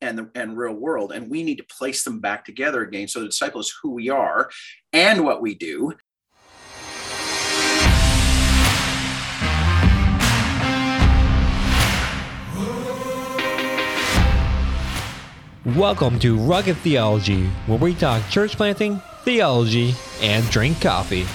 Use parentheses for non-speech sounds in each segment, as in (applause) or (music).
and the and real world and we need to place them back together again so the disciple is who we are and what we do Welcome to Rugged Theology, where we talk church planting, theology, and drink coffee.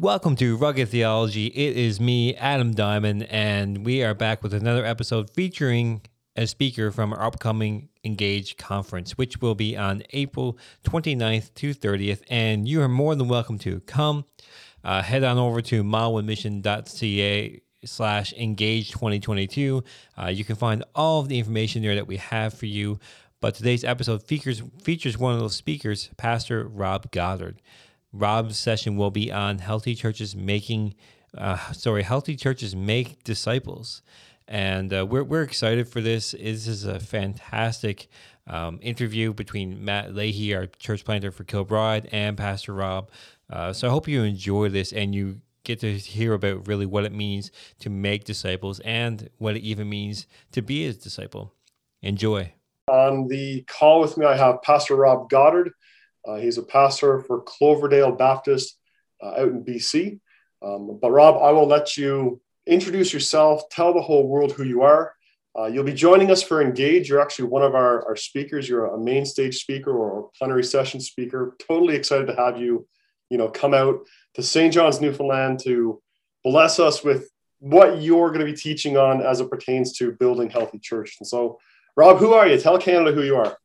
Welcome to Rugged Theology. It is me, Adam Diamond, and we are back with another episode featuring a speaker from our upcoming Engage conference, which will be on April 29th to 30th. And you are more than welcome to come. Uh, head on over to mileonemission.ca slash engage 2022. Uh, you can find all of the information there that we have for you. But today's episode features features one of those speakers, Pastor Rob Godard. Rob's session will be on healthy churches making, uh, sorry, healthy churches make disciples, and uh, we're we're excited for this. This is a fantastic um, interview between Matt Leahy, our church planter for Kilbride, and Pastor Rob. Uh, so I hope you enjoy this and you get to hear about really what it means to make disciples and what it even means to be a disciple. Enjoy. On the call with me, I have Pastor Rob Godard. Uh, he's a pastor for Cloverdale Baptist uh, out in BC. Um, but Rob, I will let you introduce yourself, tell the whole world who you are. Uh, you'll be joining us for Engage. You're actually one of our, our speakers. You're a main stage speaker or a plenary session speaker. Totally excited to have you, you know, come out to St. John's, Newfoundland to bless us with what you're going to be teaching on as it pertains to building healthy church. And so, Rob, who are you? Tell Canada who you are.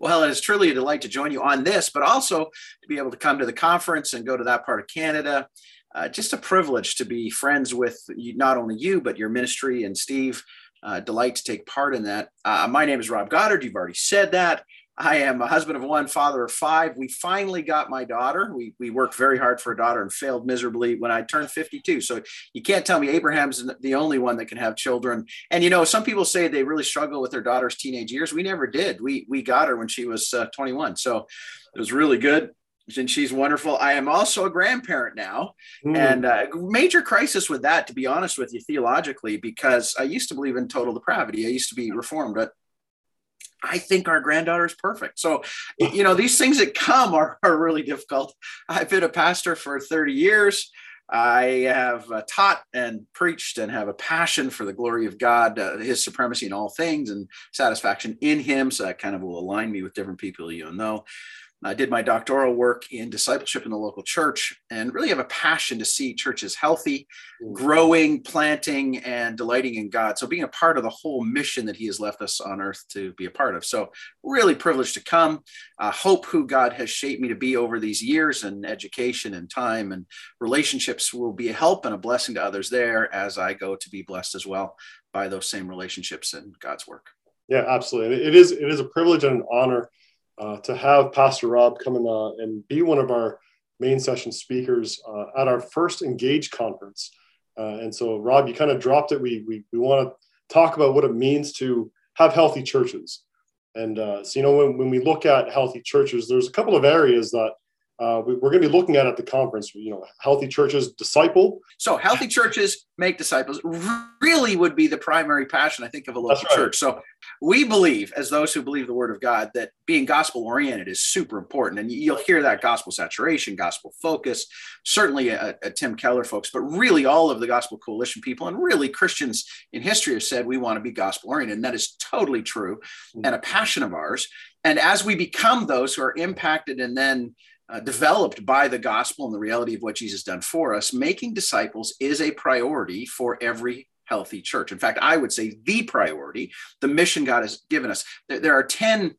Well, it is truly a delight to join you on this, but also to be able to come to the conference and go to that part of Canada. Uh, just a privilege to be friends with you, not only you, but your ministry and Steve. Uh, delight to take part in that. Uh, my name is Rob Godard. You've already said that. I am a husband of one, father of five. We finally got my daughter. We, we worked very hard for a daughter and failed miserably when I turned 52. So you can't tell me Abraham's the only one that can have children. And you know, some people say they really struggle with their daughter's teenage years. We never did. We we got her when she was uh, 21. So it was really good and she's wonderful. I am also a grandparent now, mm. and uh, major crisis with that, to be honest with you, theologically, because I used to believe in total depravity. I used to be reformed, but I think our granddaughter is perfect. So, you know, these things that come are, are really difficult. I've been a pastor for 30 years. I have uh, taught and preached and have a passion for the glory of God, uh, His supremacy in all things, and satisfaction in Him. So that kind of will align me with different people you know. I did my doctoral work in discipleship in the local church and really have a passion to see churches healthy, mm. growing, planting, and delighting in God. So, being a part of the whole mission that He has left us on earth to be a part of. So, really privileged to come. Uh, hope who God has shaped me to be over these years and education and time and relationships will be a help and a blessing to others there as I go to be blessed as well by those same relationships and God's work. Yeah, absolutely. It is, it is a privilege and an honor uh, to have Pastor Rob come in uh, and be one of our main session speakers uh, at our first Engage conference. Uh, and so, Rob, you kind of dropped it. We, we, we want to talk about what it means to have healthy churches. And uh, so, you know, when, when we look at healthy churches, there's a couple of areas that uh, we, are going to be looking at at the conference. You know, healthy churches disciple. So healthy churches make disciples really would be the primary passion, I think, of a local right. church. So we believe, as those who believe the Word of God, that being gospel oriented is super important, and you'll hear that gospel saturation, gospel focus, certainly a, a Tim Keller folks, but really all of the Gospel Coalition people, and really Christians in history have said we want to be gospel oriented, and that is totally true, mm-hmm. and a passion of ours. And as we become those who are impacted and then uh, developed by the gospel and the reality of what Jesus done for us, making disciples is a priority for every healthy church. In fact, I would say the priority, the mission God has given us. There are 10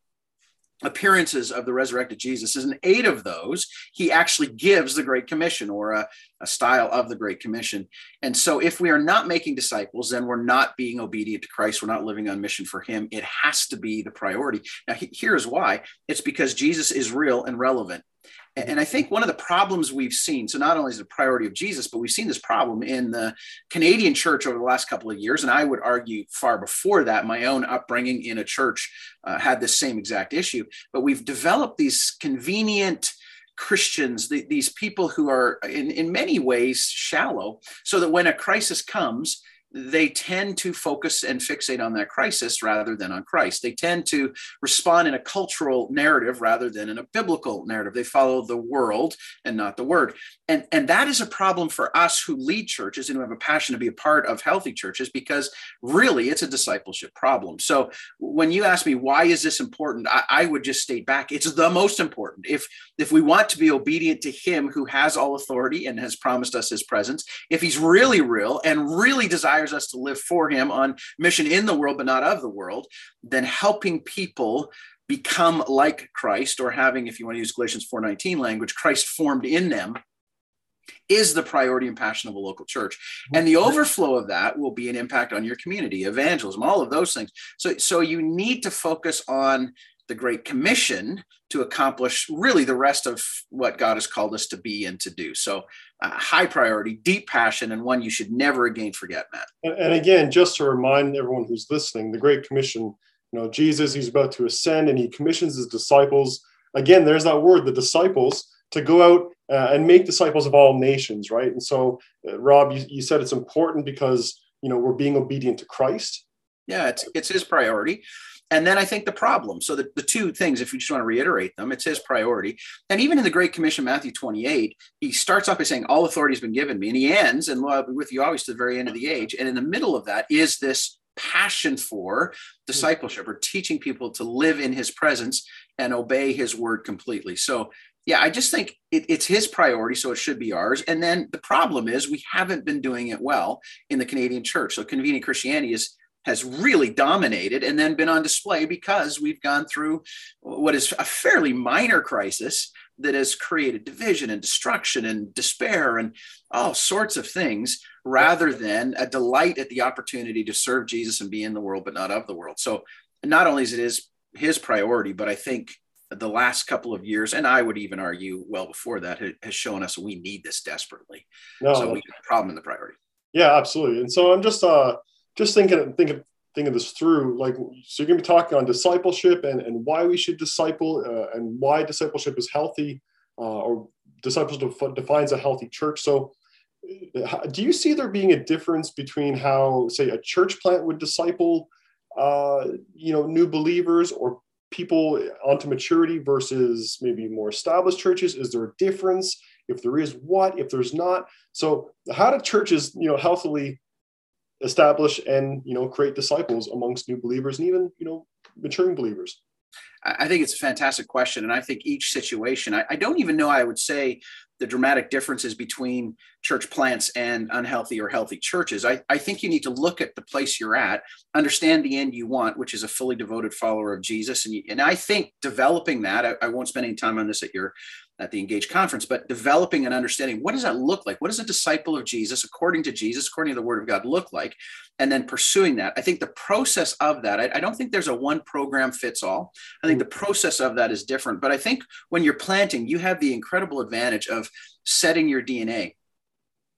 appearances of the resurrected Jesus, and eight of those, he actually gives the Great Commission or a, a, style of the Great Commission. And so, if we are not making disciples, then we're not being obedient to Christ. We're not living on mission for him. It has to be the priority. Now, here's why it's because Jesus is real and relevant. And I think one of the problems we've seen, so not only is a priority of Jesus, but we've seen this problem in the Canadian church over the last couple of years. And I would argue far before that, my own upbringing in a church uh, had this same exact issue. But we've developed these convenient, Christians, the, these people who are in, in many ways shallow, so that when a crisis comes, they tend to focus and fixate on that crisis rather than on Christ. They tend to respond in a cultural narrative rather than in a biblical narrative. They follow the world and not the word. And, and that is a problem for us who lead churches and who have a passion to be a part of healthy churches because really it's a discipleship problem. So when you ask me why is this important, I, I would just state back it's the most important. If if we want to be obedient to him who has all authority and has promised us his presence, if he's really real and really desires us to live for him on mission in the world, but not of the world, then helping people become like Christ, or having, if you want to use Galatians 4:19 language, Christ formed in them is the priority and passion of a local church. And the overflow of that will be an impact on your community, evangelism, all of those things. So, so you need to focus on the Great Commission to accomplish really the rest of what God has called us to be and to do. So, uh, high priority, deep passion, and one you should never again forget, Matt. And, and again, just to remind everyone who's listening, the Great Commission, you know, Jesus, he's about to ascend and he commissions his disciples. Again, there's that word, the disciples, to go out uh, and make disciples of all nations, right? And so, uh, Rob, you, you said it's important because, you know, we're being obedient to Christ. Yeah, it's, it's his priority. And then I think the problem. So the, the two things, if you just want to reiterate them, it's his priority. And even in the Great Commission, Matthew 28, he starts off by saying, All authority has been given me. And he ends, and I'll be with you always to the very end of the age. And in the middle of that is this passion for discipleship or teaching people to live in his presence and obey his word completely. So yeah, I just think it, it's his priority, so it should be ours. And then the problem is we haven't been doing it well in the Canadian church. So convenient Christianity is has really dominated and then been on display because we've gone through what is a fairly minor crisis that has created division and destruction and despair and all sorts of things rather than a delight at the opportunity to serve Jesus and be in the world but not of the world. So not only is it his his priority, but I think the last couple of years, and I would even argue well before that, has shown us we need this desperately. No, so we a problem in the priority. Yeah, absolutely. And so I'm just uh just thinking thinking thinking this through like so you're going to be talking on discipleship and, and why we should disciple uh, and why discipleship is healthy uh, or discipleship defines a healthy church so uh, do you see there being a difference between how say a church plant would disciple uh, you know new believers or people onto maturity versus maybe more established churches? Is there a difference? If there is what? If there's not? So how do churches you know healthily establish and you know create disciples amongst new believers and even you know maturing believers i think it's a fantastic question and i think each situation I, I, don't even know i would say the dramatic differences between church plants and unhealthy or healthy churches. I, I think you need to look at the place you're at understand the end you want which is a fully devoted follower of jesus and, you, and i think developing that I, I won't spend any time on this at your at the Engage conference, but developing and understanding what does that look like? What does a disciple of Jesus, according to Jesus, according to the Word of God, look like? And then pursuing that. I think the process of that, I, I don't think there's a one program fits all. I think the mm. process of that is different. But I think when you're planting, you have the incredible advantage of setting your DNA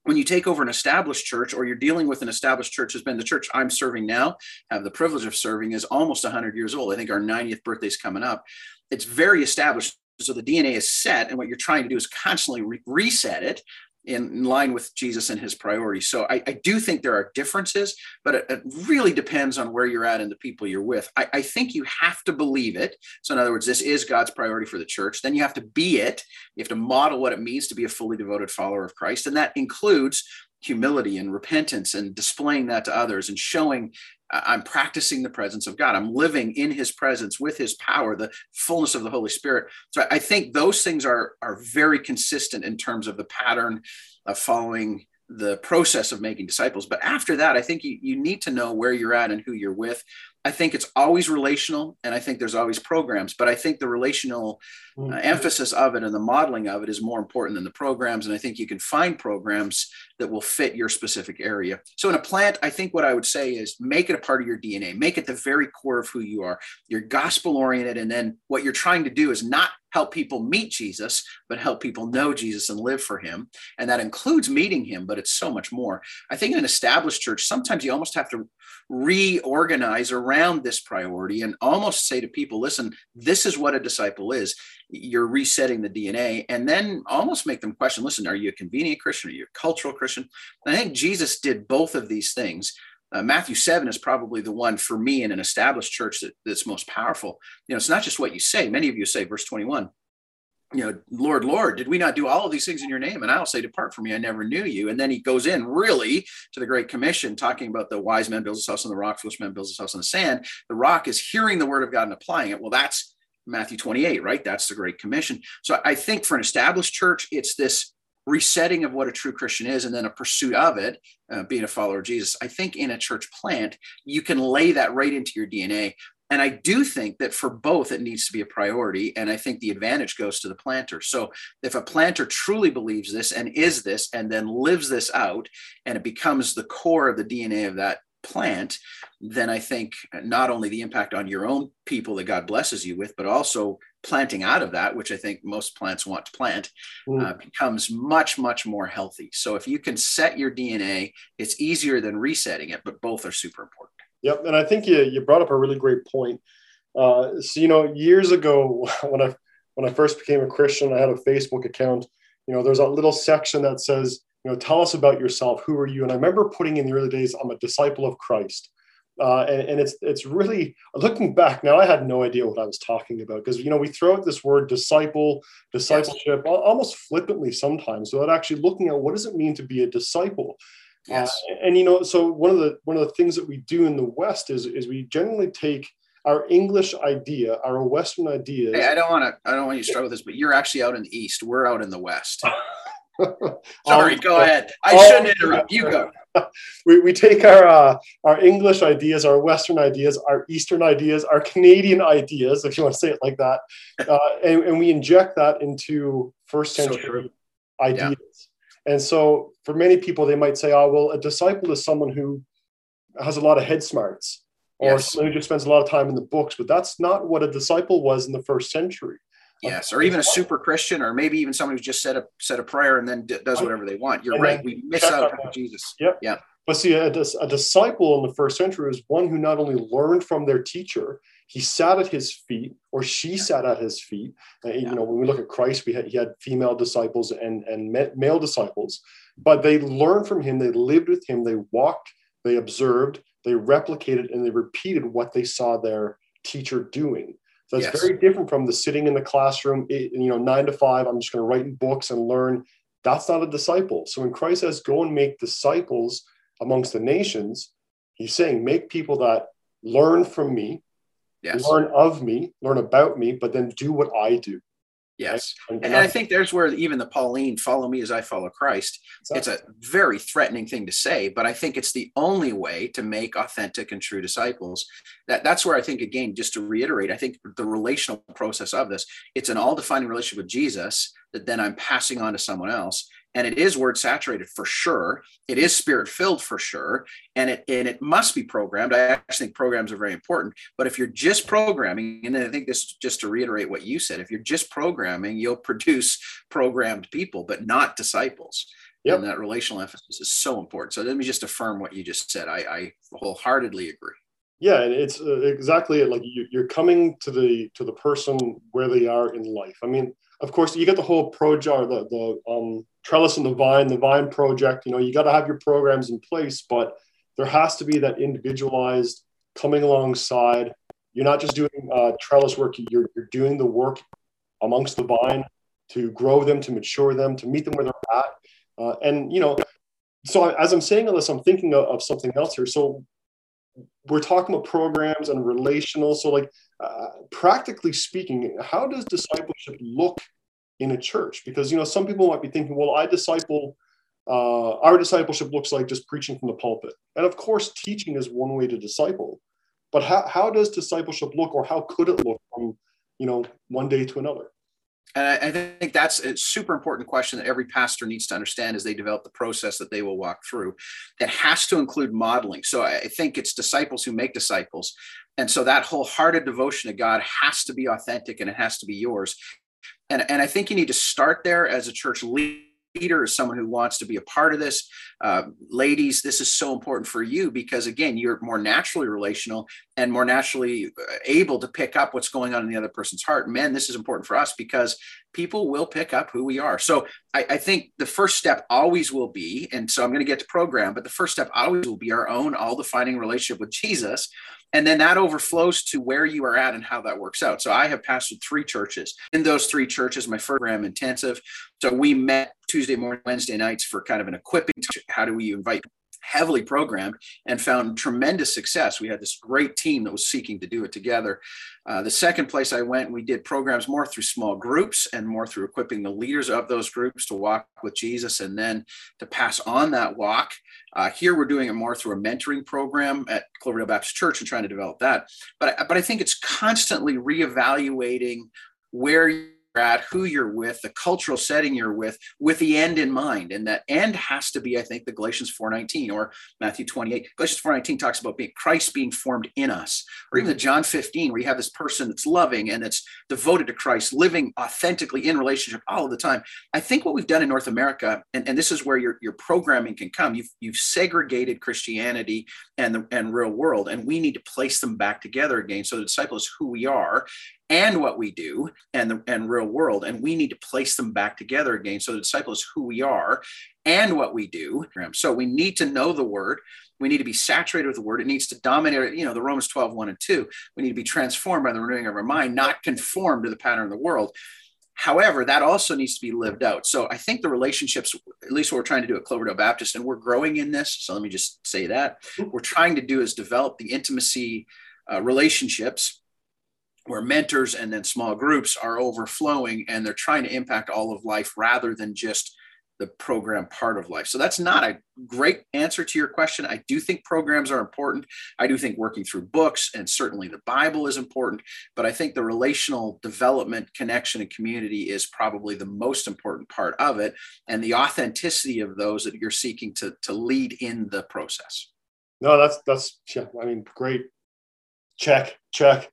when you take over an established church or you're dealing with an established church has been the church i'm serving now have the privilege of serving is almost 100 years old i think our 90th birthday is coming up it's very established so the DNA is set, and what you're trying to do is constantly re- reset it in, in, line with Jesus and his priorities. So I, I do think there are differences, but it, it, really depends on where you're at and the people you're with. I, I, think you have to believe it. So in other words, this is God's priority for the church. Then you have to be it. You have to model what it means to be a fully devoted follower of Christ, and that includes humility and repentance and displaying that to others and showing I'm practicing the presence of God. I'm living in his presence with his power, the fullness of the Holy Spirit. So I think those things are, are very consistent in terms of the pattern of following the process of making disciples. But after that, I think you, you need to know where you're at and who you're with. I think it's always relational, and I think there's always programs. But I think the relational uh, mm-hmm. emphasis of it and the modeling of it is more important than the programs. And I think you can find programs that will fit your specific area. So in a plant, I think what I would say is make it a part of your DNA, make it the very core of who you are. You're gospel oriented, and then what you're trying to do is not help people meet Jesus, but help people know Jesus and live for him. And that includes meeting him, but it's so much more. I think in an established church, sometimes you almost have to reorganize around this priority and almost say to people, listen, this is what a disciple is. You're resetting the DNA, and then almost make them question listen, are you a convenient Christian? Are you a cultural Christian? And I think Jesus did both of these things. Uh, Matthew 7 is probably the one for me in an established church that, that's most powerful. You know, it's not just what you say. Many of you say, verse 21, you know, Lord, Lord, did we not do all of these things in your name? And I'll say, Depart from me, I never knew you. And then he goes in really to the Great Commission, talking about the wise man builds his house on the rock, foolish man builds his house on the sand. The rock is hearing the word of God and applying it. Well, that's Matthew 28, right? That's the Great Commission. So I think for an established church, it's this resetting of what a true Christian is and then a pursuit of it, uh, being a follower of Jesus. I think in a church plant, you can lay that right into your DNA. And I do think that for both, it needs to be a priority. And I think the advantage goes to the planter. So if a planter truly believes this and is this and then lives this out, and it becomes the core of the DNA of that plant, then I think not only the impact on your own people that God blesses you with, but also planting out of that, which I think most plants want to plant, mm. uh, becomes much, much more healthy. So if you can set your DNA, it's easier than resetting it, but both are super important. Yep. And I think you, you brought up a really great point. Uh, so, you know, years ago (laughs) when I, when I first became a Christian, I had a Facebook account, you know, there's a little section that says, you know, tell us about yourself. Who are you? And I remember putting in the early days, I'm a disciple of Christ. Uh, and, and, it's it's really looking back now. I had no idea what I was talking about because you know we throw out this word disciple, discipleship, yes. almost flippantly sometimes, without actually looking at what does it mean to be a disciple. Uh, yes. Uh, and you know, so one of the one of the things that we do in the West is is we generally take our English idea, our Western ideas. Hey, I don't want to I don't want you to struggle with this, but you're actually out in the East. We're out in the West. (laughs) (laughs) Sorry, go ahead. I shouldn't interrupt. You go. (laughs) we, we take our uh, our English ideas, our Western ideas, our Eastern ideas, our Canadian ideas, if you want to say it like that, uh, and, and we inject that into first century so ideas. Yeah. And so, for many people, they might say, "Oh, well, a disciple is someone who has a lot of head smarts, or yes. someone who just spends a lot of time in the books." But that's not what a disciple was in the first century. Yes, or even a super Christian, or maybe even someone who just said a said a prayer and then d- does whatever they want. You're and right. We miss out on Jesus. Yep. Yeah. But see, a, a disciple in the first century was one who not only learned from their teacher, he sat at his feet, or she sat at his feet. Uh, yeah. You know, when we look at Christ, we had he had female disciples and and male disciples, but they learned from him. They lived with him. They walked. They observed. They replicated, and they repeated what they saw their teacher doing. So it's yes. very different from the sitting in the classroom, you know, nine to five. I'm just going to write in books and learn. That's not a disciple. So when Christ says, "Go and make disciples amongst the nations," He's saying, "Make people that learn from me, yes. learn of me, learn about me, but then do what I do." Yes. And, and I think there's where even the Pauline, follow me as I follow Christ, exactly. it's a very threatening thing to say, but I think it's the only way to make authentic and true disciples. That that's where I think again, just to reiterate, I think the relational process of this, it's an all-defining relationship with Jesus that then I'm passing on to someone else and it is word saturated for sure. It is spirit filled for sure. And it and it must be programmed. I actually think programs are very important. But if you're just programming and i think this just to reiterate what you said if you're just programming you'll produce programmed people but not disciples. Yep. and that relational emphasis is so important. So let me just affirm what you just said. I, I wholeheartedly agree. Yeah and it's uh, exactly like you, you're coming to the to the person where they are in life. I mean of course you get the whole project the, the um trellis and the vine, the vine project, you know, you got to have your programs in place, but there has to be that individualized coming alongside. You're not just doing uh, trellis work, you're, you're doing the work amongst the vine to grow them, to mature them, to meet them where they're at. Uh, and, you know, so as I'm saying all this, I'm thinking of, of, something else here. So we're talking about programs and relational. So, like, uh, practically speaking, how does discipleship look in a church because you know some people might be thinking well i disciple uh, our discipleship looks like just preaching from the pulpit and of course teaching is one way to disciple but how, how does discipleship look or how could it look from, you know, one day to another? And I, I think that's a super important question that every pastor needs to understand as they develop the process that they will walk through. that has to include modeling. So I think it's disciples who make disciples. And so that wholehearted devotion to God has to be authentic and it has to be yours. And, and I think you need to start there as a church leader as someone who wants to be a part of this. Uh, ladies, this is so important for you because, again, you're more naturally relational and more naturally uh, able to pick up what's going on in the other person's heart. Men, this is important for us because people will pick up who we are. So I, I think the first step always will be, and so I'm going to get to program, but the first step always will be our own all defining relationship with Jesus and then that overflows to where you are at and how that works out. So I have pastored three churches. In those three churches, my program intensive. So we met Tuesday morning, Wednesday nights for kind of an equipping. How do we invite heavily programmed and found tremendous success. We had this great team that was seeking to do it together. Uh, the second place I went, we did programs more through small groups and more through equipping the leaders of those groups to walk with Jesus and then to pass on that walk. Uh, here we're doing it more through a mentoring program at Cloverdale Baptist Church and trying to develop that. But, but I think it's constantly reevaluating where at, who you're with, the cultural setting you're with, with the end in mind. And that end has to be, I think, the Galatians 4.19 or Matthew 28. Galatians 4.19 talks about being Christ being formed in us. Or even the John 15, where you have this person that's loving and that's devoted to Christ, living authentically in relationship all of the time. I think what we've done in North America, and, and this is where your, your programming can come, you've, you've segregated Christianity and the and real world, and we need to place them back together again. So the disciple is who we are and what we do and the and real world and we need to place them back together again so the disciple is who we are and what we do so we need to know the word we need to be saturated with the word it needs to dominate you know the romans 12 1 and 2 we need to be transformed by the renewing of our mind not conform to the pattern of the world However, that also needs to be lived out. So I think the relationships, at least what we're trying to do at Cloverdale Baptist, and we're growing in this. So let me just say that we're trying to do is develop the intimacy uh, relationships where mentors and then small groups are overflowing and they're trying to impact all of life rather than just the program part of life. So that's not a great answer to your question. I do think programs are important. I do think working through books and certainly the Bible is important, but I think the relational development, connection, and community is probably the most important part of it, and the authenticity of those that you're seeking to to lead in the process. No, that's that's. I mean, great. Check, check.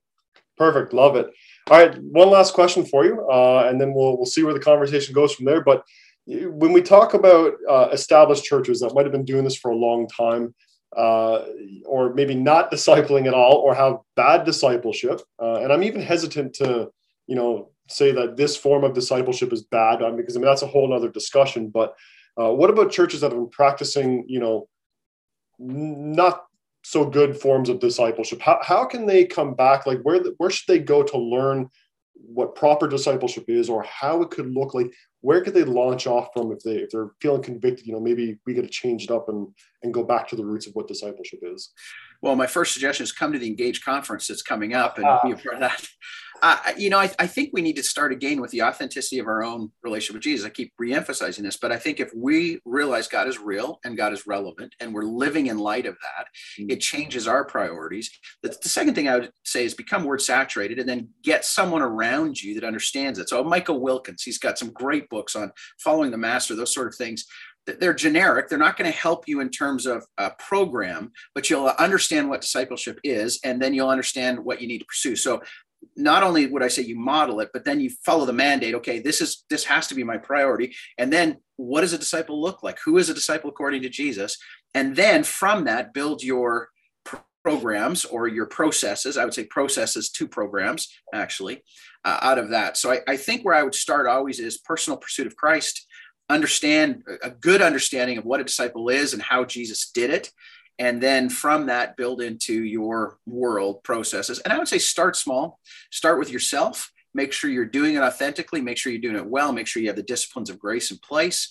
Perfect. Love it. All right. One last question for you, uh, and then we'll we'll see where the conversation goes from there. But when we talk about uh, established churches that might have been doing this for a long time, uh, or maybe not (laughs) discipling at all, or have bad discipleship, uh, and I'm even hesitant to, you know, say that this form of discipleship is bad, because I mean that's a whole other discussion. But uh, what about churches that have been practicing, you know, not so good forms of discipleship. How, how can they come back? Like where where should they go to learn what proper discipleship is or how it could look like? Where could they launch off from if they if they're feeling convicted you know maybe we got to change it up and and go back to the roots of what discipleship is? Well my first suggestion is come to the engage conference that's coming up and uh, be a part of that uh, you know, I, I, think we need to start again with the authenticity of our own relationship with Jesus. I keep reemphasizing this, but I think if we realize God is real and God is relevant and we're living in light of that, mm-hmm. it changes our priorities. The, the, second thing I would say is become word saturated and then get someone around you that understands it. So, Michael Wilkins, he's got some great books on following the master, those sort of things they're generic. They're not going to help you in terms of a program, but you'll understand what discipleship is, and then you'll understand what you need to pursue. So not only would I say you model it, but then you follow the mandate. Okay, this is this has to be my priority. And then what does a disciple look like? Who is a disciple according to Jesus? And then from that, build your programs or your processes. I would say processes to programs actually uh, out of that. So I, I think where I would start always is personal pursuit of Christ. Understand a good understanding of what a disciple is and how Jesus did it and then from that build into your world processes. And i would say start small. Start with yourself. Make sure you're doing it authentically. Make sure you're doing it well. Make sure you have the disciplines of grace in place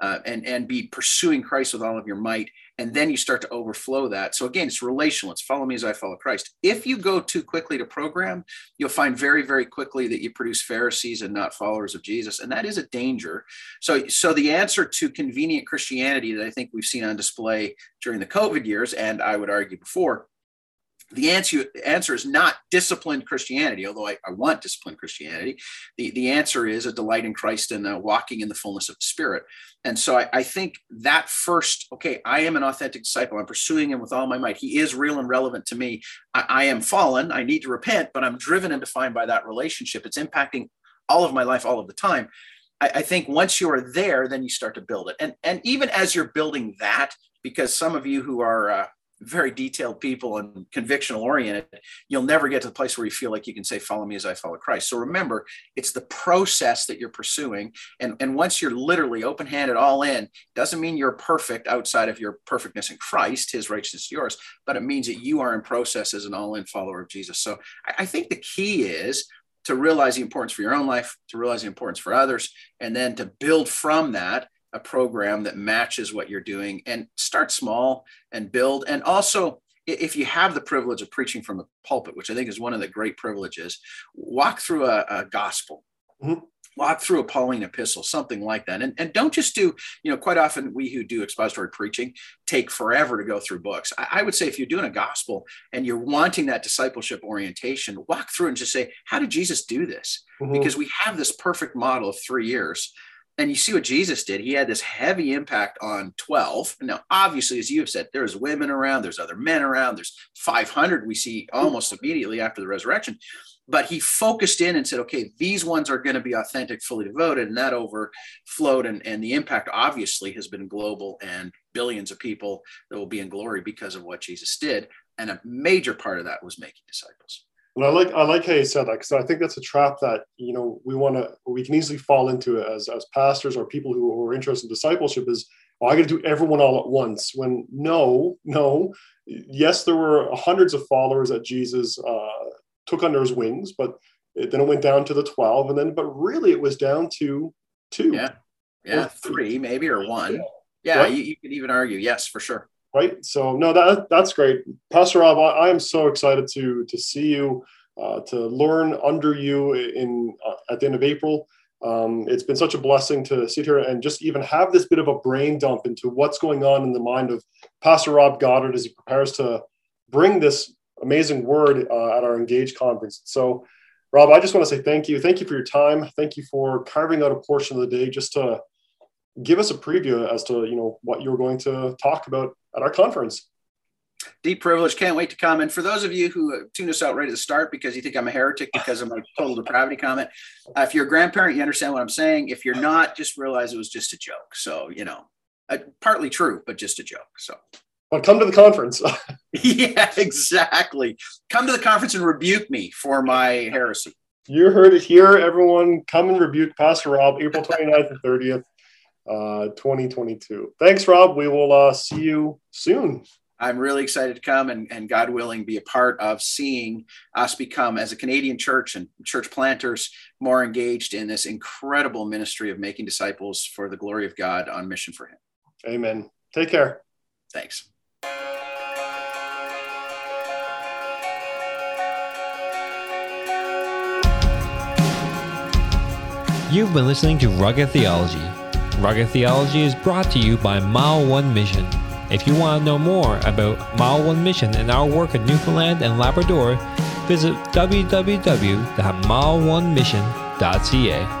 uh, and and be pursuing Christ with all of your might, and then you start to overflow that. So again, it's relational. It's follow me as I follow Christ. If you go too quickly to program, you'll find very very quickly that you produce Pharisees and not followers of Jesus, and that is a danger. So so the answer to convenient Christianity that I think we've seen on display during the COVID years, and I would argue before, the answer answer is not disciplined Christianity, although I, I, want disciplined Christianity. The, the answer is a delight in Christ and walking in the fullness of the Spirit. And so I, I, think that first, okay, I am an authentic disciple. I'm pursuing him with all my might. He is real and relevant to me. I, I am fallen. I need to repent, but I'm driven and defined by that relationship. It's impacting all of my life all of the time. I, I think once you are there, then you start to build it. And, and even as you're building that, because some of you who are uh, very detailed people and convictional oriented, you'll never get to the place where you feel like you can say, Follow me as I follow Christ. So remember, it's the process that you're pursuing. And, and once you're literally open handed, all in, doesn't mean you're perfect outside of your perfectness in Christ, his righteousness yours, but it means that you are in process as an all in follower of Jesus. So I, I think the key is to realize the importance for your own life, to realize the importance for others, and then to build from that a program that matches what you're doing and start small and build. And also, if you have the privilege of preaching from the pulpit, which I think is one of the great privileges, walk through a, a gospel. Mm-hmm. Walk through a Pauline epistle, something like that. And, and don't just do, you know, quite often we who do expository preaching take forever to go through books. I, I would say if you're doing a gospel and you're wanting that discipleship orientation, walk through and just say, how did Jesus do this? Mm-hmm. Because we have this perfect model of three years and you see what Jesus did. He had this heavy impact on 12. Now, obviously, as you have said, there's women around, there's other men around, there's 500 we see almost immediately after the resurrection. But he focused in and said, okay, these ones are going to be authentic, fully devoted. And that overflowed. And, and the impact obviously has been global and billions of people that will be in glory because of what Jesus did. And a major part of that was making disciples. And I like I like how you said that because I think that's a trap that you know we want to we can easily fall into it as as pastors or people who, who are interested in discipleship is oh, I got to do everyone all at once. When no, no, yes, there were hundreds of followers that Jesus uh, took under his wings, but it, then it went down to the twelve, and then but really it was down to two. Yeah, yeah, three maybe or one. Yeah, yeah you, you could even argue yes for sure right? So no, that that's great, Pastor Rob. I, I am so excited to to see you, uh, to learn under you in uh, at the end of April. Um, it's been such a blessing to sit here and just even have this bit of a brain dump into what's going on in the mind of Pastor Rob Godard as he prepares to bring this amazing word uh, at our Engage conference. So, Rob, I just want to say thank you. Thank you for your time. Thank you for carving out a portion of the day just to give us a preview as to you know what you're going to talk about at our conference. Deep privilege. Can't wait to come. And for those of you who tune us out right at the start because you think I'm a heretic because of my (laughs) total depravity comment, uh, if you're a grandparent, you understand what I'm saying. If you're not, just realize it was just a joke. So, you know, uh, partly true, but just a joke. So, but come to the conference. (laughs) (laughs) yeah, exactly. Come to the conference and rebuke me for my heresy. You heard it here, everyone. Come and rebuke Pastor Rob, April 29th and 30th uh, 2022. Thanks, Rob. We will uh, see you soon. I'm really excited to come and, and God willing be a part of seeing us become, as a Canadian church and church planters, more engaged in this incredible ministry of making disciples for the glory of God on mission for Him. Amen. Take care. Thanks. You've been listening to Rugged Theology Rugged Theology is brought to you by Mile One Mission. If you want to know more about Mile One Mission and our work in Newfoundland and Labrador, visit www.mileonemission.ca.